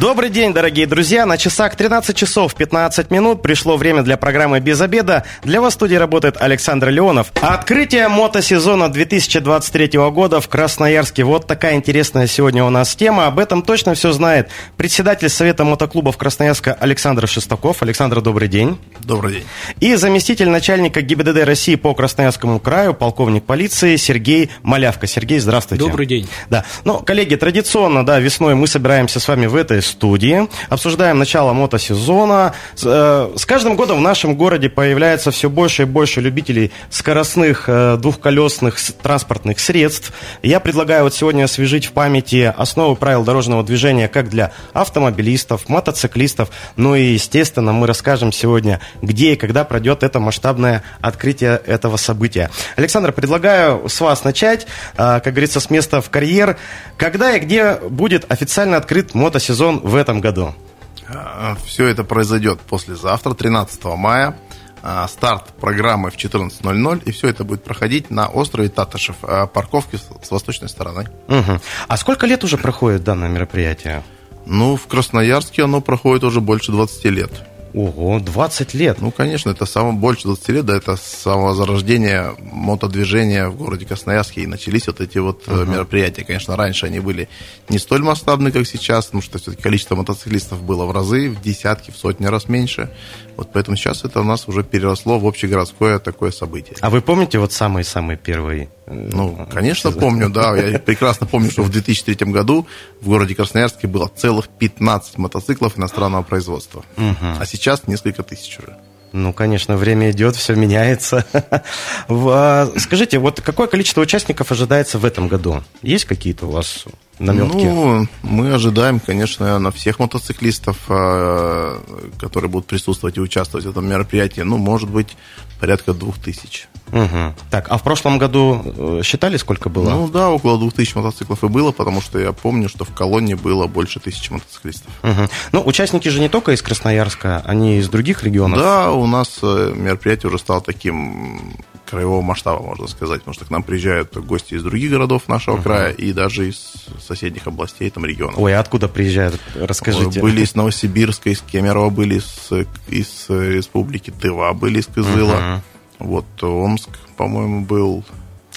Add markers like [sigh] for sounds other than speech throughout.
Добрый день, дорогие друзья. На часах 13 часов 15 минут пришло время для программы «Без обеда». Для вас в студии работает Александр Леонов. Открытие мотосезона 2023 года в Красноярске. Вот такая интересная сегодня у нас тема. Об этом точно все знает председатель Совета мотоклубов Красноярска Александр Шестаков. Александр, добрый день. Добрый день. И заместитель начальника ГИБДД России по Красноярскому краю, полковник полиции Сергей Малявка. Сергей, здравствуйте. Добрый день. Да. Ну, коллеги, традиционно, да, весной мы собираемся с вами в этой студии, обсуждаем начало мотосезона. Э, с каждым годом в нашем городе появляется все больше и больше любителей скоростных э, двухколесных транспортных средств. Я предлагаю вот сегодня освежить в памяти основы правил дорожного движения как для автомобилистов, мотоциклистов, ну и, естественно, мы расскажем сегодня, где и когда пройдет это масштабное открытие этого события. Александр, предлагаю с вас начать, э, как говорится, с места в карьер. Когда и где будет официально открыт мотосезон сезон в этом году? А, Все это произойдет послезавтра, 13 мая. А, старт программы в 14.00, и все это будет проходить на острове Татышев, а, парковке с восточной стороны. Угу. А сколько лет уже проходит данное мероприятие? Ну, в Красноярске оно проходит уже больше 20 лет. Ого, 20 лет. Ну, конечно, это самое больше 20 лет, да, это само зарождение мотодвижения в городе Красноярске, и начались вот эти вот uh-huh. мероприятия. Конечно, раньше они были не столь масштабны, как сейчас, потому что все-таки количество мотоциклистов было в разы, в десятки, в сотни раз меньше. Вот поэтому сейчас это у нас уже переросло в общегородское такое событие. А вы помните вот самый-самый первый? Э, ну, конечно, помню, да. Я прекрасно помню, что в 2003 году в городе Красноярске было целых 15 мотоциклов иностранного производства. Угу. А сейчас несколько тысяч уже. Ну, конечно, время идет, все меняется. [laughs] А, скажите, вот какое количество участников ожидается в этом году? Есть какие-то у вас наметки? Ну, мы ожидаем, конечно, на всех мотоциклистов, а, которые будут присутствовать и участвовать в этом мероприятии, ну, может быть, порядка двух тысяч. Угу. Так, а в прошлом году э, считали, сколько было? Ну да, около двух тысяч мотоциклов и было, потому что я помню, что в колонне было больше тысячи мотоциклистов. Угу. Ну, участники же не только из Красноярска, они из других регионов. Да, у нас э, мероприятие уже стало таким краевого масштаба, можно сказать, потому что к нам приезжают гости из других городов нашего uh края и даже из соседних областей, там, регионов. Ой, а откуда приезжают? Расскажите. Были из Новосибирска, из Кемерово, были из, из республики Тыва, были из Кызыла. uh Вот Омск, по-моему, был.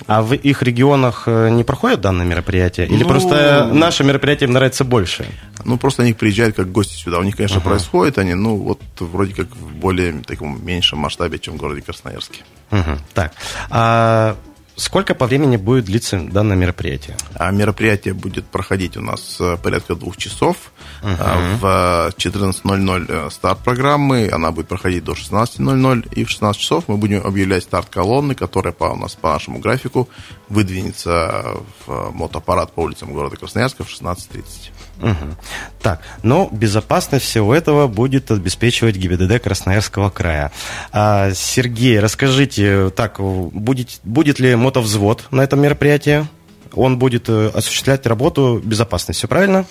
А в их регионах э, не проходят данное мероприятие? Или ну, просто наше мероприятие им нравится больше? Ну, просто они приезжают как гости сюда. У них, конечно, uh происходит они, ну, вот вроде как в более таком меньшем масштабе, чем в городе Красноярске. uh Так. А Сколько по времени будет длиться данное мероприятие? А мероприятие будет проходить у нас э, порядка двух часов. Uh-huh. В 14.00 э, старт программы, она будет проходить до 16.00, и в 16 часов мы будем объявлять старт колонны, которая по, у нас по нашему графику выдвинется в мотоаппарат по улицам города Красноярска в 16.30. Угу. Так, но безопасность всего этого будет обеспечивать ГИБДД Красноярского края. А, Сергей, расскажите, так, будет, будет ли мотовзвод на этом мероприятии? Он будет э, осуществлять работу безопасности, все правильно?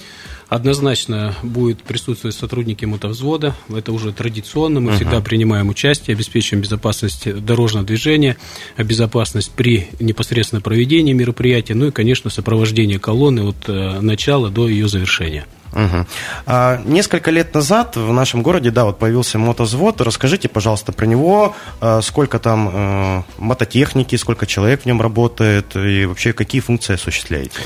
Однозначно будет присутствовать сотрудники мотовзвода. Это уже традиционно. Мы uh-huh. всегда принимаем участие, обеспечиваем безопасность дорожного движения, безопасность при непосредственно проведении мероприятия, ну и, конечно, сопровождение колонны от э, начала до ее завершения. Угу. А, несколько лет назад в нашем городе, да, вот появился мотозвод. Расскажите, пожалуйста, про него. А, сколько там а, мототехники, сколько человек в нем работает и вообще какие функции осуществляете?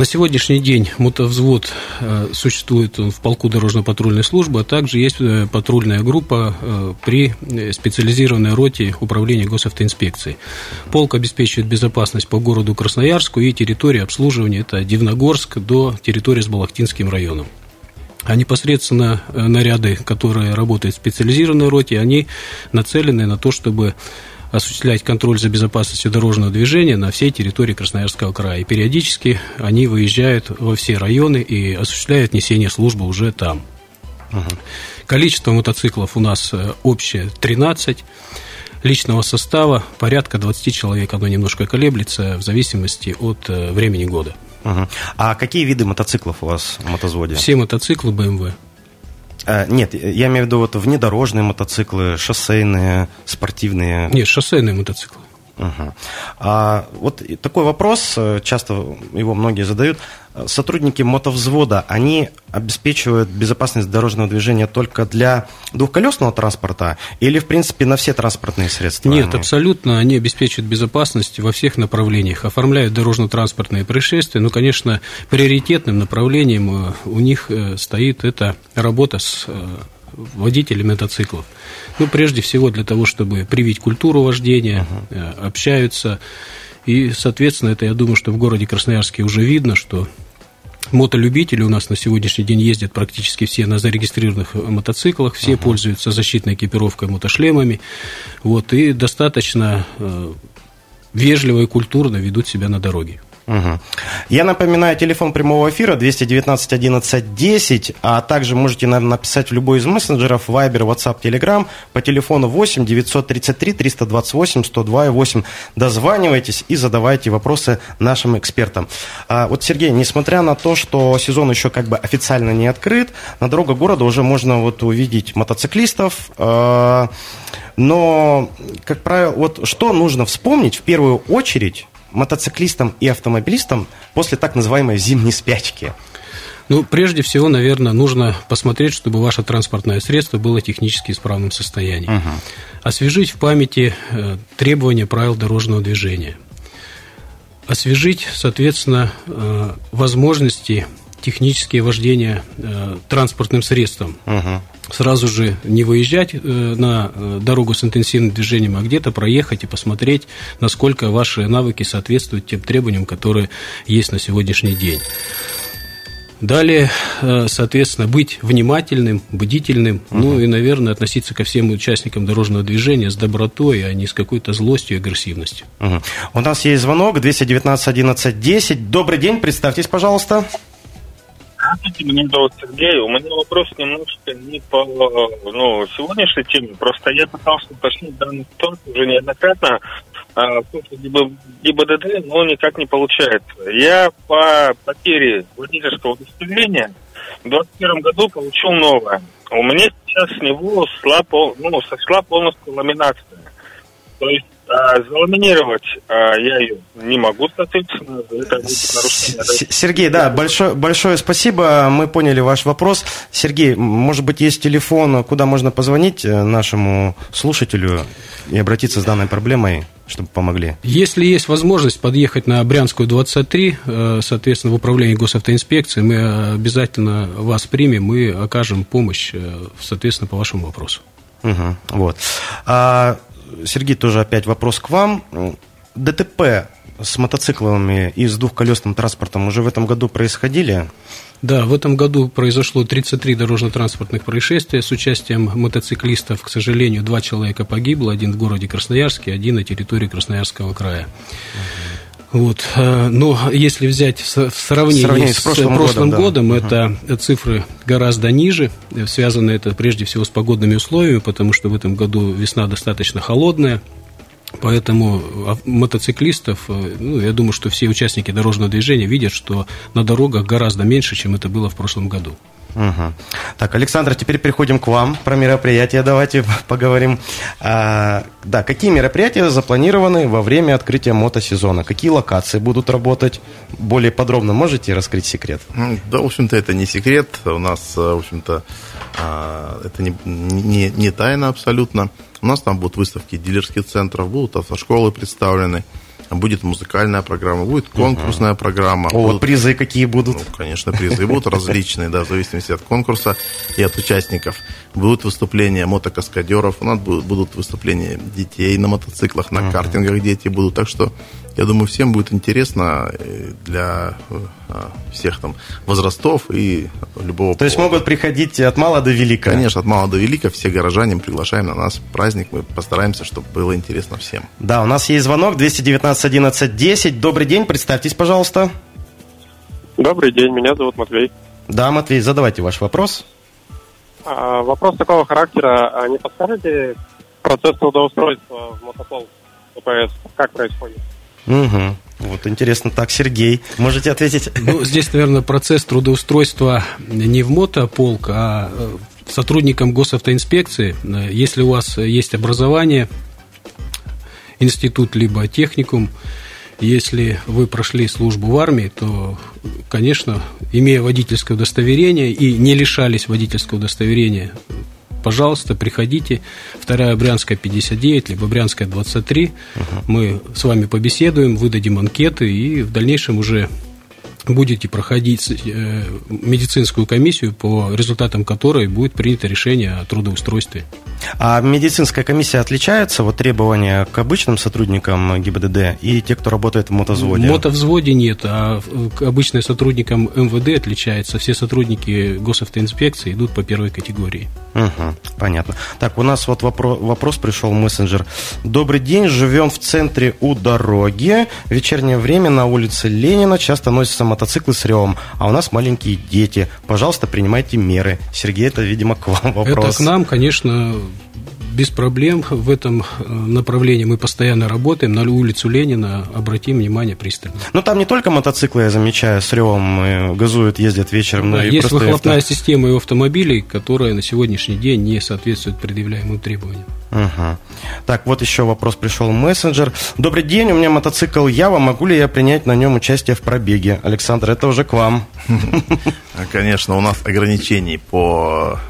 На сегодняшний день мотовзвод э, существует в полку дорожно-патрульной службы, а также есть э, патрульная группа э, при специализированной роте управления госавтоинспекции. Полк обеспечивает безопасность по городу Красноярску и территории обслуживания, это Дивногорск до территории с Балахтинским районом. А непосредственно наряды, которые работают в специализированной роте, они нацелены на то, чтобы осуществлять контроль за безопасностью дорожного движения на всей территории Красноярского края. И периодически они выезжают во все районы и осуществляют несение службы уже там. Угу. Количество мотоциклов у нас э, общее 13 личного состава порядка 20 человек. Оно немножко колеблется в зависимости от э, времени года. Угу. А какие виды мотоциклов у вас в мотозводе? Все мотоциклы BMW. А, нет, я имею в виду вот внедорожные мотоциклы, шоссейные, спортивные. Нет, шоссейные мотоциклы. Угу. А вот такой вопрос, э, часто его многие задают. Сотрудники мотовзвода, они обеспечивают безопасность дорожного движения только для двухколесного транспорта или, в принципе, на все транспортные средства? Нет, они... абсолютно. Они обеспечивают безопасность во всех направлениях, оформляют дорожно-транспортные происшествия. Ну, конечно, приоритетным направлением э, у них э, стоит эта работа с водителей мотоциклов. Ну, прежде всего для того, чтобы привить культуру вождения, uh-huh. общаются. И, соответственно, это, я думаю, что в городе Красноярске уже видно, что мотолюбители у нас на сегодняшний день ездят практически все на зарегистрированных мотоциклах, все uh-huh. пользуются защитной экипировкой, мотошлемами, вот, и достаточно э, вежливо и культурно ведут себя на дороге. Угу. Я напоминаю, телефон прямого эфира 219 11 10, а также можете написать в любой из мессенджеров Viber, WhatsApp, Telegram по телефону 8 933 328 102 8. Дозванивайтесь и задавайте вопросы нашим экспертам. А, вот, Сергей, несмотря на то, что сезон еще как бы официально не открыт, на дорогах города уже можно вот увидеть мотоциклистов, э, но, как правило, вот что нужно вспомнить в первую очередь мотоциклистам и автомобилистам после так называемой зимней спячки? Ну, прежде всего, наверное, нужно посмотреть, чтобы ваше транспортное средство было технически исправном состоянии. Угу. Освежить в памяти э, требования правил дорожного движения. Освежить, соответственно, э, возможности технические вождения э, транспортным средством. Угу сразу же не выезжать э, на э, дорогу с интенсивным движением, а где-то проехать и посмотреть, насколько ваши навыки соответствуют тем требованиям, которые есть на сегодняшний день. Далее, э, соответственно, быть внимательным, бдительным, угу. ну и, наверное, относиться ко всем участникам дорожного движения с добротой, а не с какой-то злостью и агрессивностью. Угу. У нас есть звонок 219 11 10. Добрый день, представьтесь, пожалуйста. Здравствуйте, меня зовут Сергей. У меня вопрос немножко не по ну, сегодняшней теме. Просто я пытался уточнить данный ситуацию уже неоднократно а, в ГИБДД, но никак не получается. Я по потере водительского удостоверения в 2021 году получил новое. У меня сейчас с него шла, ну, сошла полностью ламинация. То есть заламинировать а, я ее не могу, соответственно, это. Сергей, да, большое, большое спасибо, мы поняли ваш вопрос. Сергей, может быть, есть телефон, куда можно позвонить э, нашему слушателю и обратиться с данной проблемой? чтобы помогли? Если есть возможность подъехать на Брянскую 23, э, соответственно, в управлении госавтоинспекции, мы обязательно вас примем и окажем помощь, э, соответственно, по вашему вопросу. Угу, вот. А Сергей, тоже опять вопрос к вам. ДТП с мотоциклами и с двухколесным транспортом уже в этом году происходили? Да, в этом году произошло 33 дорожно-транспортных происшествия с участием мотоциклистов. К сожалению, два человека погибло, один в городе Красноярске, один на территории Красноярского края. Вот. Э, но если взять в сравнении, сравнении с прошлым, с прошлым годом, годом да. это цифры гораздо ниже. Связано это прежде всего с погодными условиями, потому что в этом году весна достаточно холодная. Поэтому а, мотоциклистов, э, ну, я думаю, что все участники дорожного движения видят, что на дорогах гораздо меньше, чем это было в прошлом году. Угу. Так, Александр, теперь переходим к вам про мероприятия. Давайте [laughs] поговорим. А, да, какие мероприятия запланированы во время открытия мотосезона? Какие локации будут работать? Более подробно можете раскрыть секрет? Да, в общем-то, это не секрет. У нас, в общем-то, а, это не, не, не тайна абсолютно. У нас там будут выставки дилерских центров, будут автошколы представлены будет музыкальная программа, будет конкурсная программа. О, будут, призы какие будут? Ну, конечно, призы будут [laughs] различные, да, в зависимости от конкурса и от участников. Будут выступления мотокаскадеров, у нас будут выступления детей на мотоциклах, на картингах дети будут. Так что я думаю, всем будет интересно э, для э, всех там возрастов и любого То пола. есть могут приходить от мала до велика? Конечно, от мала до велика. Все горожане приглашаем на нас праздник. Мы постараемся, чтобы было интересно всем. Да, у нас есть звонок 219 11 10. Добрый день, представьтесь, пожалуйста. Добрый день, меня зовут Матвей. Да, Матвей, задавайте ваш вопрос. А, вопрос такого характера. А не подскажете процесс трудоустройства в мотопол ОПС? Как происходит? Угу. Вот интересно, так, Сергей, можете ответить? Ну, здесь, наверное, процесс трудоустройства не в мотополк, а э, сотрудникам госавтоинспекции, если у вас есть образование, институт либо техникум, если вы прошли службу в армии, то, конечно, имея водительское удостоверение и не лишались водительского удостоверения, пожалуйста, приходите. Вторая Брянская 59, либо Брянская 23. Угу. Мы с вами побеседуем, выдадим анкеты и в дальнейшем уже будете проходить э, медицинскую комиссию, по результатам которой будет принято решение о трудоустройстве. А медицинская комиссия отличается, вот требования к обычным сотрудникам ГИБДД и те, кто работает в мотовзводе? В мотовзводе нет, а к обычным сотрудникам МВД отличается. Все сотрудники госавтоинспекции идут по первой категории. Угу, понятно. Так, у нас вот вопрос, вопрос пришел, мессенджер. Добрый день, живем в центре у дороги. Вечернее время на улице Ленина часто носятся мотоциклы с ревом, а у нас маленькие дети. Пожалуйста, принимайте меры. Сергей, это, видимо, к вам вопрос. Это к нам, конечно, без проблем в этом э, направлении мы постоянно работаем. На улицу Ленина обратим внимание пристально. Но там не только мотоциклы, я замечаю, с ревом газуют, ездят вечером. Да, есть выхлопная авто... система у автомобилей, которая на сегодняшний день не соответствует предъявляемым требованиям. Угу. Так, вот еще вопрос пришел мессенджер. Добрый день, у меня мотоцикл Ява, могу ли я принять на нем участие в пробеге? Александр, это уже к вам. [laughs] Конечно, у нас ограничений по а,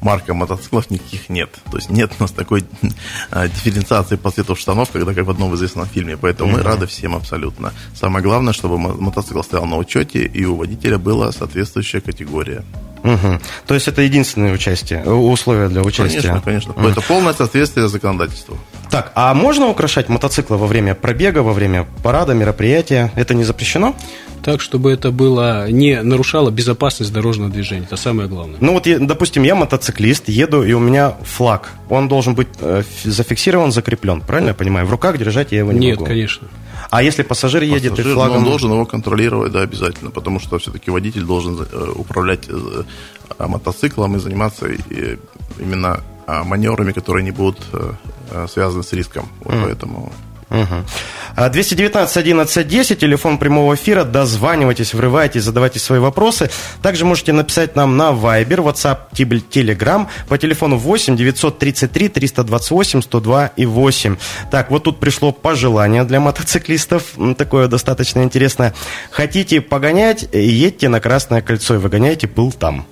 марка мотоциклов никаких нет. То есть нет у нас такой [laughs] а, дифференциации по цвету штанов, когда как в одном известном фильме. Поэтому mm-hmm. мы рады всем абсолютно. Самое главное, чтобы мотоцикл стоял на учете, и у водителя была соответствующая категория. Угу. То есть это единственное участие, э, условия для участия? Конечно, конечно. Угу. Это полное соответствие законодательству. Так, а можно украшать мотоциклы во время пробега, во время парада, мероприятия? Это не запрещено? так, чтобы это было не нарушало безопасность дорожного движения. Это самое главное. Ну вот, допустим, я мотоциклист, еду, и у меня флаг. Он должен быть э, зафиксирован, закреплен. Правильно я понимаю? В руках держать я его не Нет, могу. Нет, конечно. А если пассажир, пассажир едет и ну, флагом... Он должен его контролировать, да, обязательно, потому что все-таки водитель должен э, управлять э, мотоциклом и заниматься именно а, маневрами, которые не будут связаны с риском. Вот mm. поэтому... Угу. 219 11 10, телефон прямого эфира, дозванивайтесь, врывайтесь, задавайте свои вопросы. Также можете написать нам на Viber, WhatsApp, Telegram по телефону 8 933 328 102 и 8. Так, вот тут пришло пожелание для мотоциклистов, такое достаточно интересное. Хотите погонять, едьте на Красное кольцо и выгоняйте пыл там.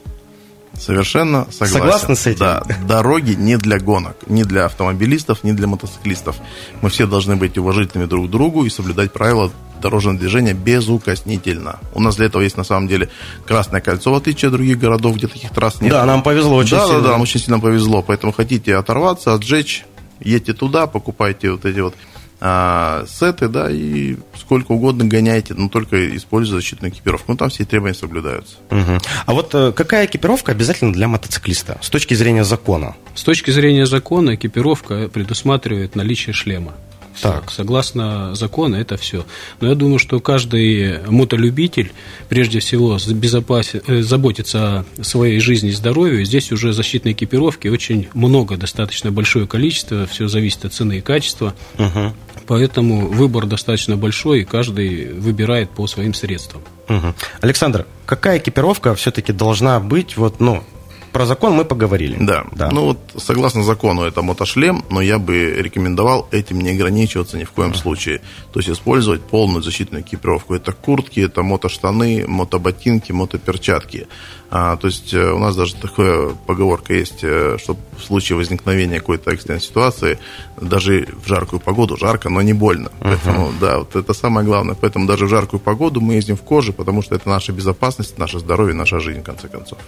Совершенно согласен. Согласны с этим? Да, дороги не для гонок, не для автомобилистов, не для мотоциклистов. Мы все должны быть уважительными друг к другу и соблюдать правила дорожного движения безукоснительно. У нас для этого есть на самом деле Красное кольцо, в отличие от других городов, где таких трасс нет. Да, нам повезло очень да, сильно. Да, да, нам очень сильно повезло. Поэтому хотите оторваться, отжечь, едьте туда, покупайте вот эти вот а, сеты, да, и сколько угодно гоняйте, но только используя защитную экипировку. Ну, там все требования соблюдаются. Угу. А вот э, какая экипировка обязательно для мотоциклиста с точки зрения закона? С точки зрения закона экипировка предусматривает наличие шлема. Так. Согласно закону, это все. Но я думаю, что каждый мотолюбитель, прежде всего, безопас... Э, заботится о своей жизни и здоровье. Здесь уже защитной экипировки очень много, достаточно большое количество. Все зависит от цены и качества. Угу. Поэтому выбор достаточно большой, и каждый выбирает по своим средствам. Угу. Александр, какая экипировка все-таки должна быть, вот, ну, про закон мы поговорили. Да. да. Ну вот согласно закону это мотошлем, но я бы рекомендовал этим не ограничиваться ни в коем случае. То есть использовать полную защитную экипировку. Это куртки, это мотоштаны, мотоботинки, мотоперчатки. А, то есть э, у нас даже такая поговорка есть, э, что в случае возникновения какой-то экстренной ситуации, даже в жаркую погоду, жарко, но не больно. Uh-huh. Поэтому, да, вот это самое главное. Поэтому даже в жаркую погоду мы ездим в коже, потому что это наша безопасность, наше здоровье, наша жизнь, в конце концов.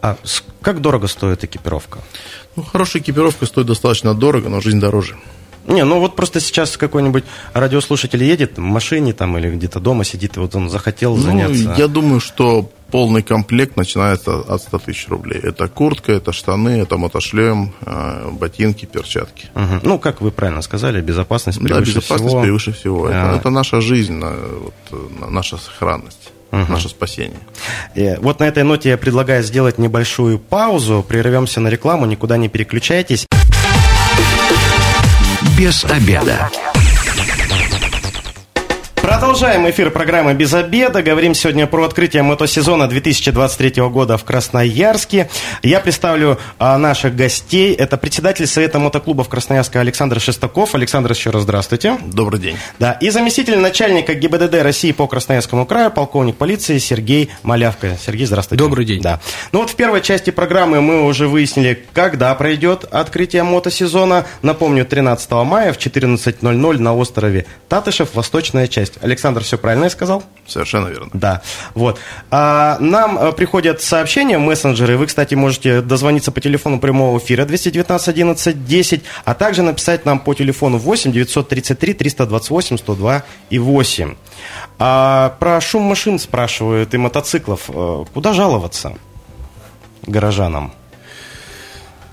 А как дорого стоит экипировка? Ну, хорошая экипировка стоит достаточно дорого, но жизнь дороже. Не, ну вот просто сейчас какой-нибудь радиослушатель едет в машине там или где-то дома сидит, и вот он захотел ну, заняться. Я думаю, что полный комплект начинается от 100 тысяч рублей. Это куртка, это штаны, это мотошлем, э, ботинки, перчатки. Угу. Ну, как вы правильно сказали, безопасность превыше да, безопасность всего. превыше всего. А... Это, это наша жизнь, вот, наша сохранность. Угу. Наше спасение. И вот на этой ноте я предлагаю сделать небольшую паузу. Прервемся на рекламу, никуда не переключайтесь без обеда. Продолжаем эфир программы «Без обеда». Говорим сегодня про открытие мотосезона 2023 года в Красноярске. Я представлю а, наших гостей. Это председатель Совета мотоклубов Красноярска Александр Шестаков. Александр, еще раз здравствуйте. Добрый день. Да, и заместитель начальника ГИБДД России по Красноярскому краю, полковник полиции Сергей Малявка. Сергей, здравствуйте. Добрый день. Да. Ну вот в первой части программы мы уже выяснили, когда пройдет открытие мотосезона. Напомню, 13 мая в 14.00 на острове Татышев, восточная часть. Александр, все правильно я сказал? Совершенно верно. Да, вот. А, нам э, приходят сообщения, мессенджеры. Вы, кстати, можете дозвониться по телефону прямого эфира 219 11 10, а также написать нам по телефону 8 933 328 102 и 8. А, про шум машин спрашивают и мотоциклов. Э, Куда жаловаться горожанам?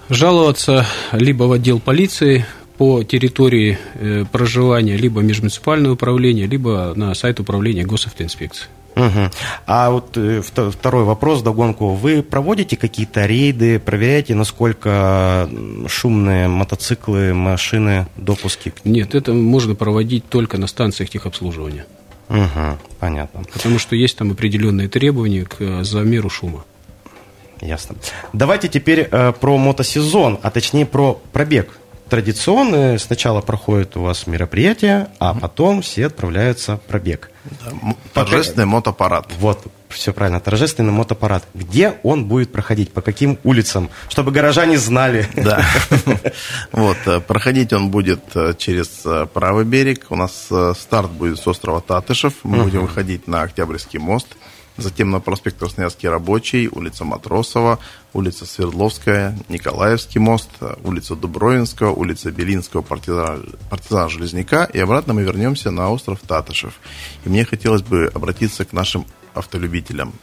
Жаловаться либо в отдел полиции по территории э, проживания, либо межмуниципальное управление, либо на сайт управления госавтоинспекции. Мгм. А вот э, вто- второй вопрос догонку. Вы проводите какие-то рейды, проверяете, насколько шумные мотоциклы, машины, допуски? Нет, это можно проводить только на станциях техобслуживания, Мгм, понятно. потому что есть там определенные требования к э, замеру шума. Ясно. Давайте теперь э, про мотосезон, а точнее про пробег. Традиционно сначала проходит у вас мероприятие, а потом все отправляются в пробег. Да, Торжественный мотопарад. Вот, все правильно, торжественный мотопарад. Где он будет проходить, по каким улицам, чтобы горожане знали? Да. [laughs] Вот, э, проходить он будет э, через э, правый берег. У нас старт будет с острова Татышев. Мы будем выходить на Октябрьский мост. Затем на проспект Красноярский рабочий, улица Матросова, улица Свердловская, Николаевский мост, улица Дубровинского, улица Белинского, партизана, партизана Железняка. И обратно мы вернемся на остров Татышев. И мне хотелось бы обратиться к нашим автолюбителям,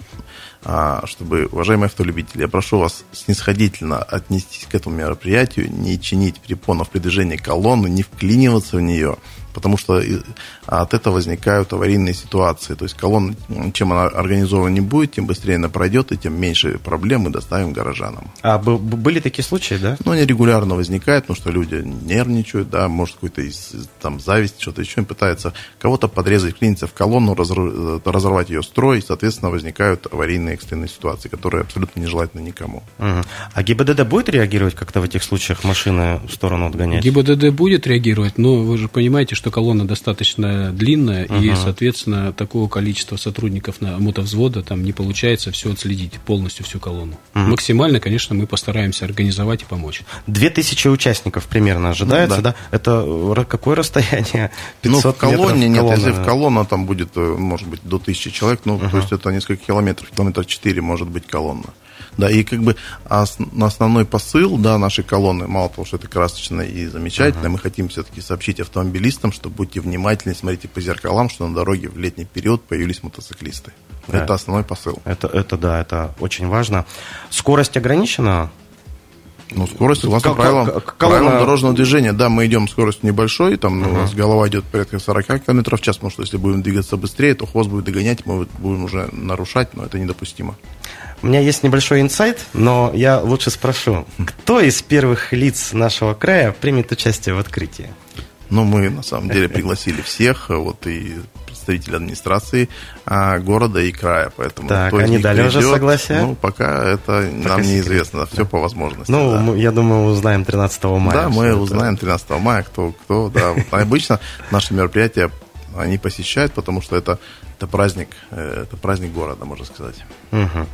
а, чтобы, уважаемые автолюбители, я прошу вас снисходительно отнестись к этому мероприятию, не чинить препонов при движении колонны, не вклиниваться в нее, потому что от этого возникают аварийные ситуации. То есть колонна, чем она организована не будет, тем быстрее она пройдет, и тем меньше проблем мы доставим горожанам. А были такие случаи, да? Но они регулярно возникают, потому что люди нервничают, да, может, какой-то из, там зависть, что-то еще, и пытаются кого-то подрезать, вклиниться в колонну, э, разорвать ее строй, и, соответственно, возникают аварийные экстренные ситуации, которые абсолютно нежелательны никому. Мгм. А ГИБДД будет реагировать как-то в этих случаях, машины в сторону отгонять? ГИБДД будет реагировать, но вы же понимаете, что колонна достаточно длинная, и, соответственно, такого количества сотрудников на мотовзвода там не получается все отследить, полностью всю колонну. Максимально, конечно, мы постараемся организовать и помочь. Две тысячи участников примерно ожидается, Ну, да. да. Это р- какое расстояние? [laughs] Ну, 500 в колонне, метров нет, если колонны. в колонна там будет, э, может быть, до тысячи человек, ну, то есть это несколько километров, километр 4 может быть колонна. Да, и как бы ос- основной посыл, да, нашей колонны, мало того, что это красочно и замечательно, мы хотим все-таки сообщить автомобилистам, что будьте внимательны, смотрите по зеркалам, что на дороге в летний период появились мотоциклисты. Да. Это основной посыл. Это, это да, это очень важно. Скорость ограничена? Ну, скорость согласно Кол- правилам, колонна- правилам дорожного движения. Да, мы идем скоростью небольшой, там ну, у нас голова идет порядка 40 км в час, потому что если будем двигаться быстрее, то хвост будет догонять, мы будем уже нарушать, но это недопустимо. У меня есть небольшой инсайт, но я лучше спрошу. Кто из первых лиц нашего края примет участие в открытии? Но мы на самом деле пригласили всех, вот и представителей администрации а, города и края, поэтому Так, они дали уже придет, согласие? Ну, пока это нам секрет. неизвестно, все по возможности. Ну, да. мы- я думаю, узнаем 13 мая. Да, мы это. узнаем 13 мая, кто, кто, да. Обычно наши мероприятия они посещают, потому что это, это праздник, э, это праздник города, можно сказать. Мгм.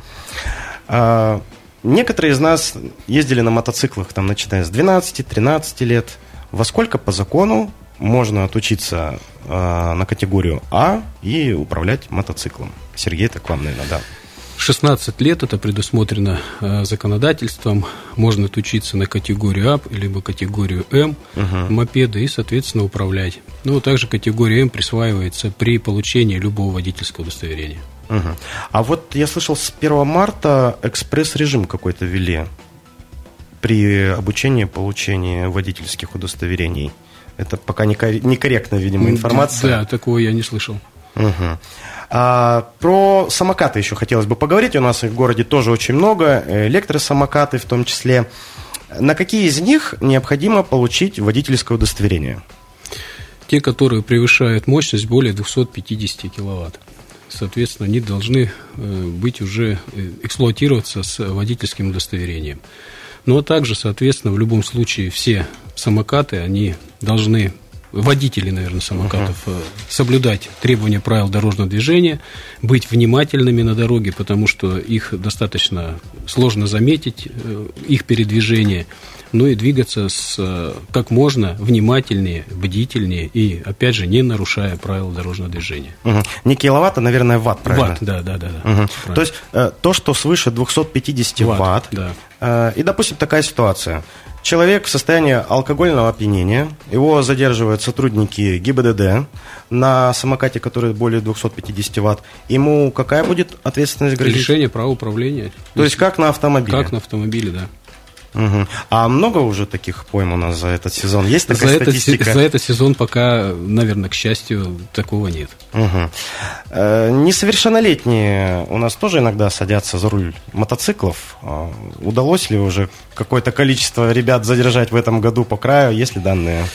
А, некоторые из нас ездили на мотоциклах, там, начиная с 12-13 лет. Во сколько по закону можно отучиться а, на категорию А и управлять мотоциклом? Сергей, так вам, наверное, да. 16 лет это предусмотрено э, законодательством. Можно отучиться на категорию А, либо категорию М мопеда и, соответственно, управлять. Ну, также категория М присваивается при получении любого водительского удостоверения. Мгм. А вот я слышал, с 1 марта экспресс-режим какой-то ввели при обучении, получении водительских удостоверений. Это пока не кор- некорректно, видимо, информация. Да, такого я не слышал. Мгм. А, про самокаты еще хотелось бы поговорить. У нас их в городе тоже очень много, электросамокаты в том числе. На какие из них необходимо получить водительское удостоверение? те, которые превышают мощность более 250 киловатт. Соответственно, они должны э, быть уже э, эксплуатироваться с водительским удостоверением. Но ну, а также, соответственно, в любом случае все самокаты, они должны водители, наверное, самокатов uh-huh. соблюдать требования правил дорожного движения, быть внимательными на дороге, потому что их достаточно сложно заметить, э, их передвижение, ну и двигаться с, э, как можно внимательнее, бдительнее и, опять же, не нарушая правила дорожного движения. Угу. Не киловатт, а, наверное, ватт, правильно? Ватт, да, да, да. да угу. То есть то, что свыше 250 ватт, ватт да. и, допустим, такая ситуация – Человек в состоянии алкогольного опьянения, его задерживают сотрудники ГИБДД на самокате, который более 250 ватт. Ему какая будет ответственность грозить? Решение права управления. То есть как на автомобиле? Как на автомобиле, да. Угу. А много уже таких пойм у нас за этот сезон? Есть такая за статистика? Этот, за этот сезон пока, наверное, к счастью, такого нет. Угу. Э, несовершеннолетние у нас тоже иногда садятся за руль мотоциклов. Э, удалось ли уже какое-то количество ребят задержать в этом году по краю? Есть ли данные?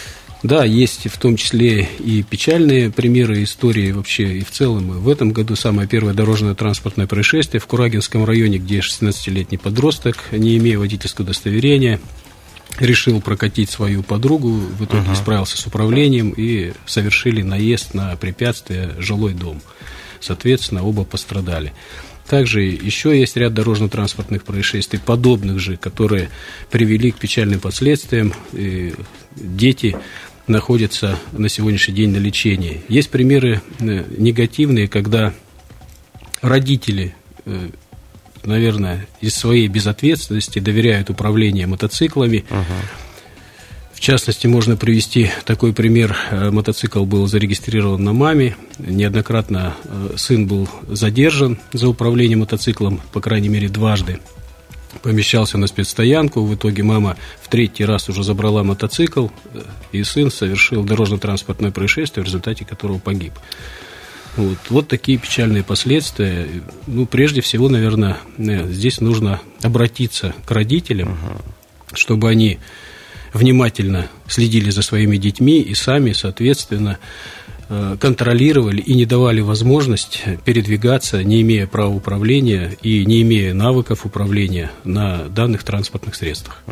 Да, есть в том числе и печальные примеры истории вообще и в целом. В этом году самое первое дорожное транспортное происшествие в Курагинском районе, где 16-летний подросток, не имея водительского удостоверения, решил прокатить свою подругу, в итоге uh-huh. справился с управлением и совершили наезд на препятствие жилой дом. Соответственно, оба пострадали. Также еще есть ряд дорожно-транспортных происшествий, подобных же, которые привели к печальным последствиям. И дети находятся на сегодняшний день на лечении. Есть примеры э, негативные, когда родители, э, наверное, из своей безответственности доверяют управление мотоциклами. Ага. В частности, можно привести такой пример. Э, мотоцикл был зарегистрирован на маме. Неоднократно сын был задержан за управление мотоциклом, по крайней мере, дважды помещался на спецстоянку. В итоге мама в третий раз уже забрала мотоцикл, и сын совершил дорожно-транспортное происшествие, в результате которого погиб. Вот, вот такие печальные последствия. Ну, прежде всего, наверное, э, здесь нужно обратиться к родителям, угу. чтобы они внимательно следили за своими детьми и сами, соответственно, Э, контролировали и не давали возможность передвигаться, не имея права управления и не имея навыков управления на данных транспортных средствах.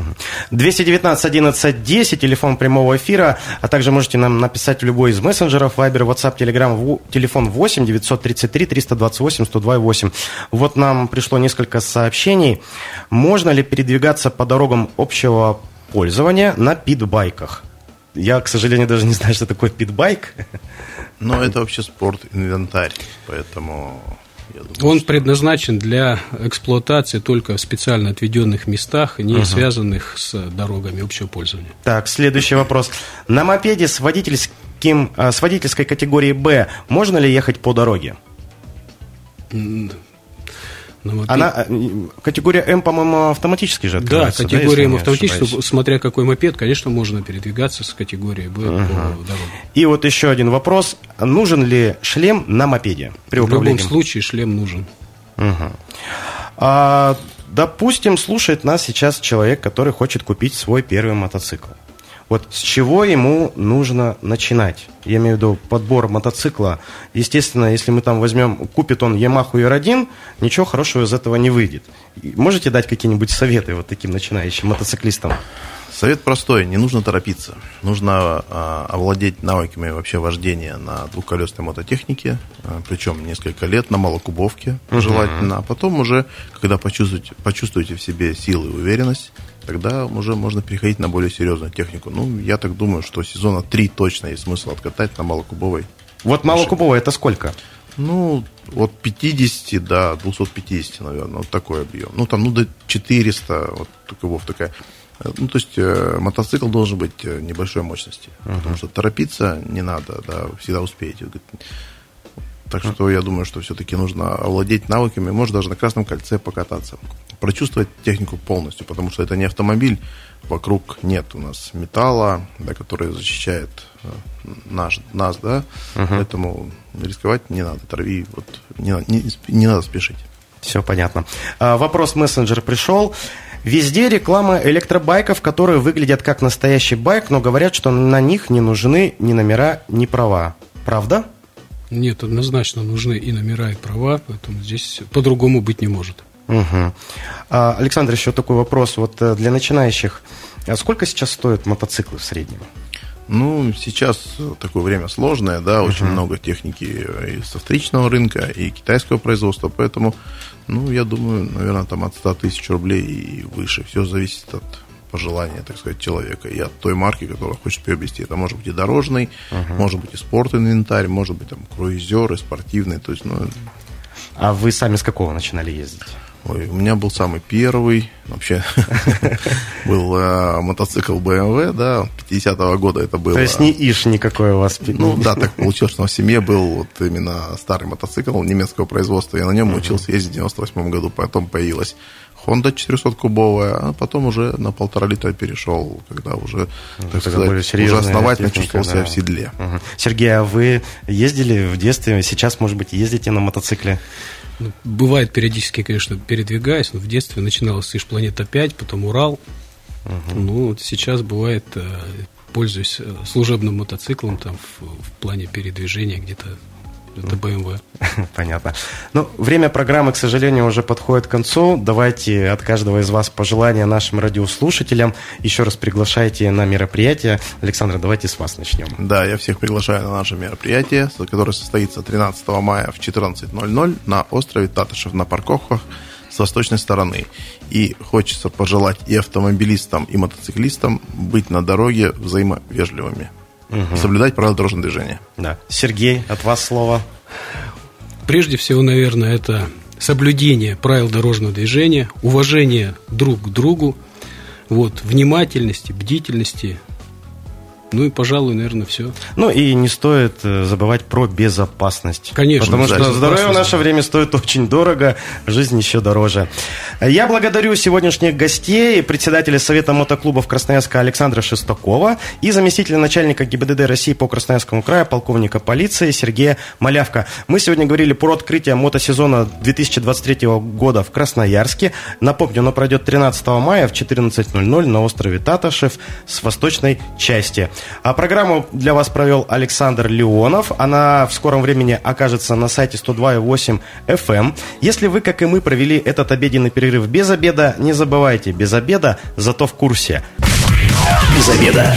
219 11 10, телефон прямого эфира, а также можете нам написать в любой из мессенджеров, Viber, WhatsApp, Telegram, телефон 8 933 328 102 8. Вот нам пришло несколько сообщений. Можно ли передвигаться по дорогам общего пользования на питбайках? Я, к сожалению, даже не знаю, что такое питбайк. Но это вообще спорт-инвентарь, поэтому... Думаю, Он что... предназначен для эксплуатации только в специально отведенных местах, не угу. связанных с дорогами общего пользования. Так, следующий вопрос. На мопеде с, водительским, а, с водительской категории «Б» можно ли ехать по дороге? Ну, Она, э, категория М, по-моему, автоматически же открывается. Да, категория да, М автоматически. Смотря какой мопед, конечно, можно передвигаться с категории Б uh-huh. по дороге. И вот еще один вопрос. Нужен ли шлем на мопеде при управлении? В любом случае шлем нужен. Uh-huh. А, допустим, слушает нас сейчас человек, который хочет купить свой первый мотоцикл. Вот с чего ему нужно начинать? Я имею в виду подбор мотоцикла. Естественно, если мы там возьмем, купит он Yamaha R1, ничего хорошего из этого не выйдет. Можете дать какие-нибудь советы вот таким начинающим мотоциклистам? Совет простой, не нужно торопиться. Нужно а, овладеть навыками вообще вождения на двухколесной мототехнике, а, причем несколько лет на малокубовке uh-huh. желательно, а потом уже, когда почувствуете, почувствуете в себе силы и уверенность, тогда уже можно переходить на более серьезную технику. Ну, я так думаю, что сезона 3 точно есть смысл откатать на малокубовой. Вот малокубовая это сколько? Ну, от 50 до 250, наверное, вот такой объем. Ну, там, ну, до 400, вот кубов такая. Ну, то есть э, мотоцикл должен быть э, небольшой мощности, uh-huh. потому что торопиться не надо, да, всегда успеете. Так что я думаю, что все-таки нужно овладеть навыками, может даже на красном кольце покататься, прочувствовать технику полностью, потому что это не автомобиль, вокруг нет у нас металла, да, который защищает э, наш, нас, да, uh-huh. поэтому рисковать не надо, трави, вот, не, не, не надо спешить. Все понятно. А, вопрос мессенджер пришел. Везде реклама электробайков, которые выглядят как настоящий байк, но говорят, что на них не нужны ни номера, ни права. Правда? Нет, однозначно нужны и номера, и права, поэтому здесь по-другому быть не может. Угу. А, Александр, еще такой вопрос. Вот э, для начинающих, а сколько сейчас стоят мотоциклы в среднем? Ну, сейчас такое время сложное, да, очень uh-huh. много техники и со вторичного рынка, и китайского производства, поэтому, ну, я думаю, наверное, там от 100 тысяч рублей и выше. Все зависит от пожелания, так сказать, человека и от той марки, которую хочет приобрести. Это может быть и дорожный, uh-huh. может быть и спорт-инвентарь, может быть там круизер, и спортивный, то есть, ну... А вы сами с какого начинали ездить? Ой, у меня был самый первый, вообще, [laughs] был э, мотоцикл BMW, да, 50-го года это было. То есть не ИШ никакой у вас? Ну да, [laughs] так получилось, что в семье был вот именно старый мотоцикл немецкого производства, я на нем учился ездить в 98 году, потом появилась Honda 400-кубовая, а потом уже на полтора литра перешел, когда уже, так сказать, уже основательно чувствовал себя да. в седле. Угу. Сергей, а вы ездили в детстве, сейчас, может быть, ездите на мотоцикле? Ну, бывает периодически, конечно, передвигаюсь, но в детстве начиналось с Иж Планета 5, потом Урал. Угу. Ну, вот сейчас бывает, э, пользуюсь э, служебным мотоциклом там в, в плане передвижения где-то это BMW. [laughs] Понятно. Ну, время программы, к сожалению, уже подходит к концу. Давайте от каждого из вас пожелания нашим радиослушателям. Еще раз приглашайте на мероприятие. Александр, давайте с вас начнем. Да, я всех приглашаю на наше мероприятие, которое состоится 13 мая в 14.00 на острове Татышев на парковках с восточной стороны. И хочется пожелать и автомобилистам, и мотоциклистам быть на дороге взаимовежливыми угу. соблюдать правила дорожного движения. Да. Сергей, от вас слово. Прежде всего, наверное, это соблюдение правил дорожного движения, уважение друг к другу, вот, внимательности, бдительности, ну и, пожалуй, наверное, все. Ну и не стоит э, забывать про безопасность. Конечно. Потому что здоровье в наше время стоит очень дорого, жизнь еще дороже. Я благодарю сегодняшних гостей, председателя Совета мотоклубов Красноярска Александра Шестакова и заместителя начальника ГИБДД России по Красноярскому краю, полковника полиции Сергея Малявка. Мы сегодня говорили про открытие мотосезона 2023 года в Красноярске. Напомню, оно пройдет 13 мая в 14.00 на острове Таташев с восточной части. А программу для вас провел Александр Леонов. Она в скором времени окажется на сайте 102.8 FM. Эм. Если вы, как и мы, провели этот обеденный перерыв без обеда, не забывайте, без обеда, зато в курсе. Без обеда.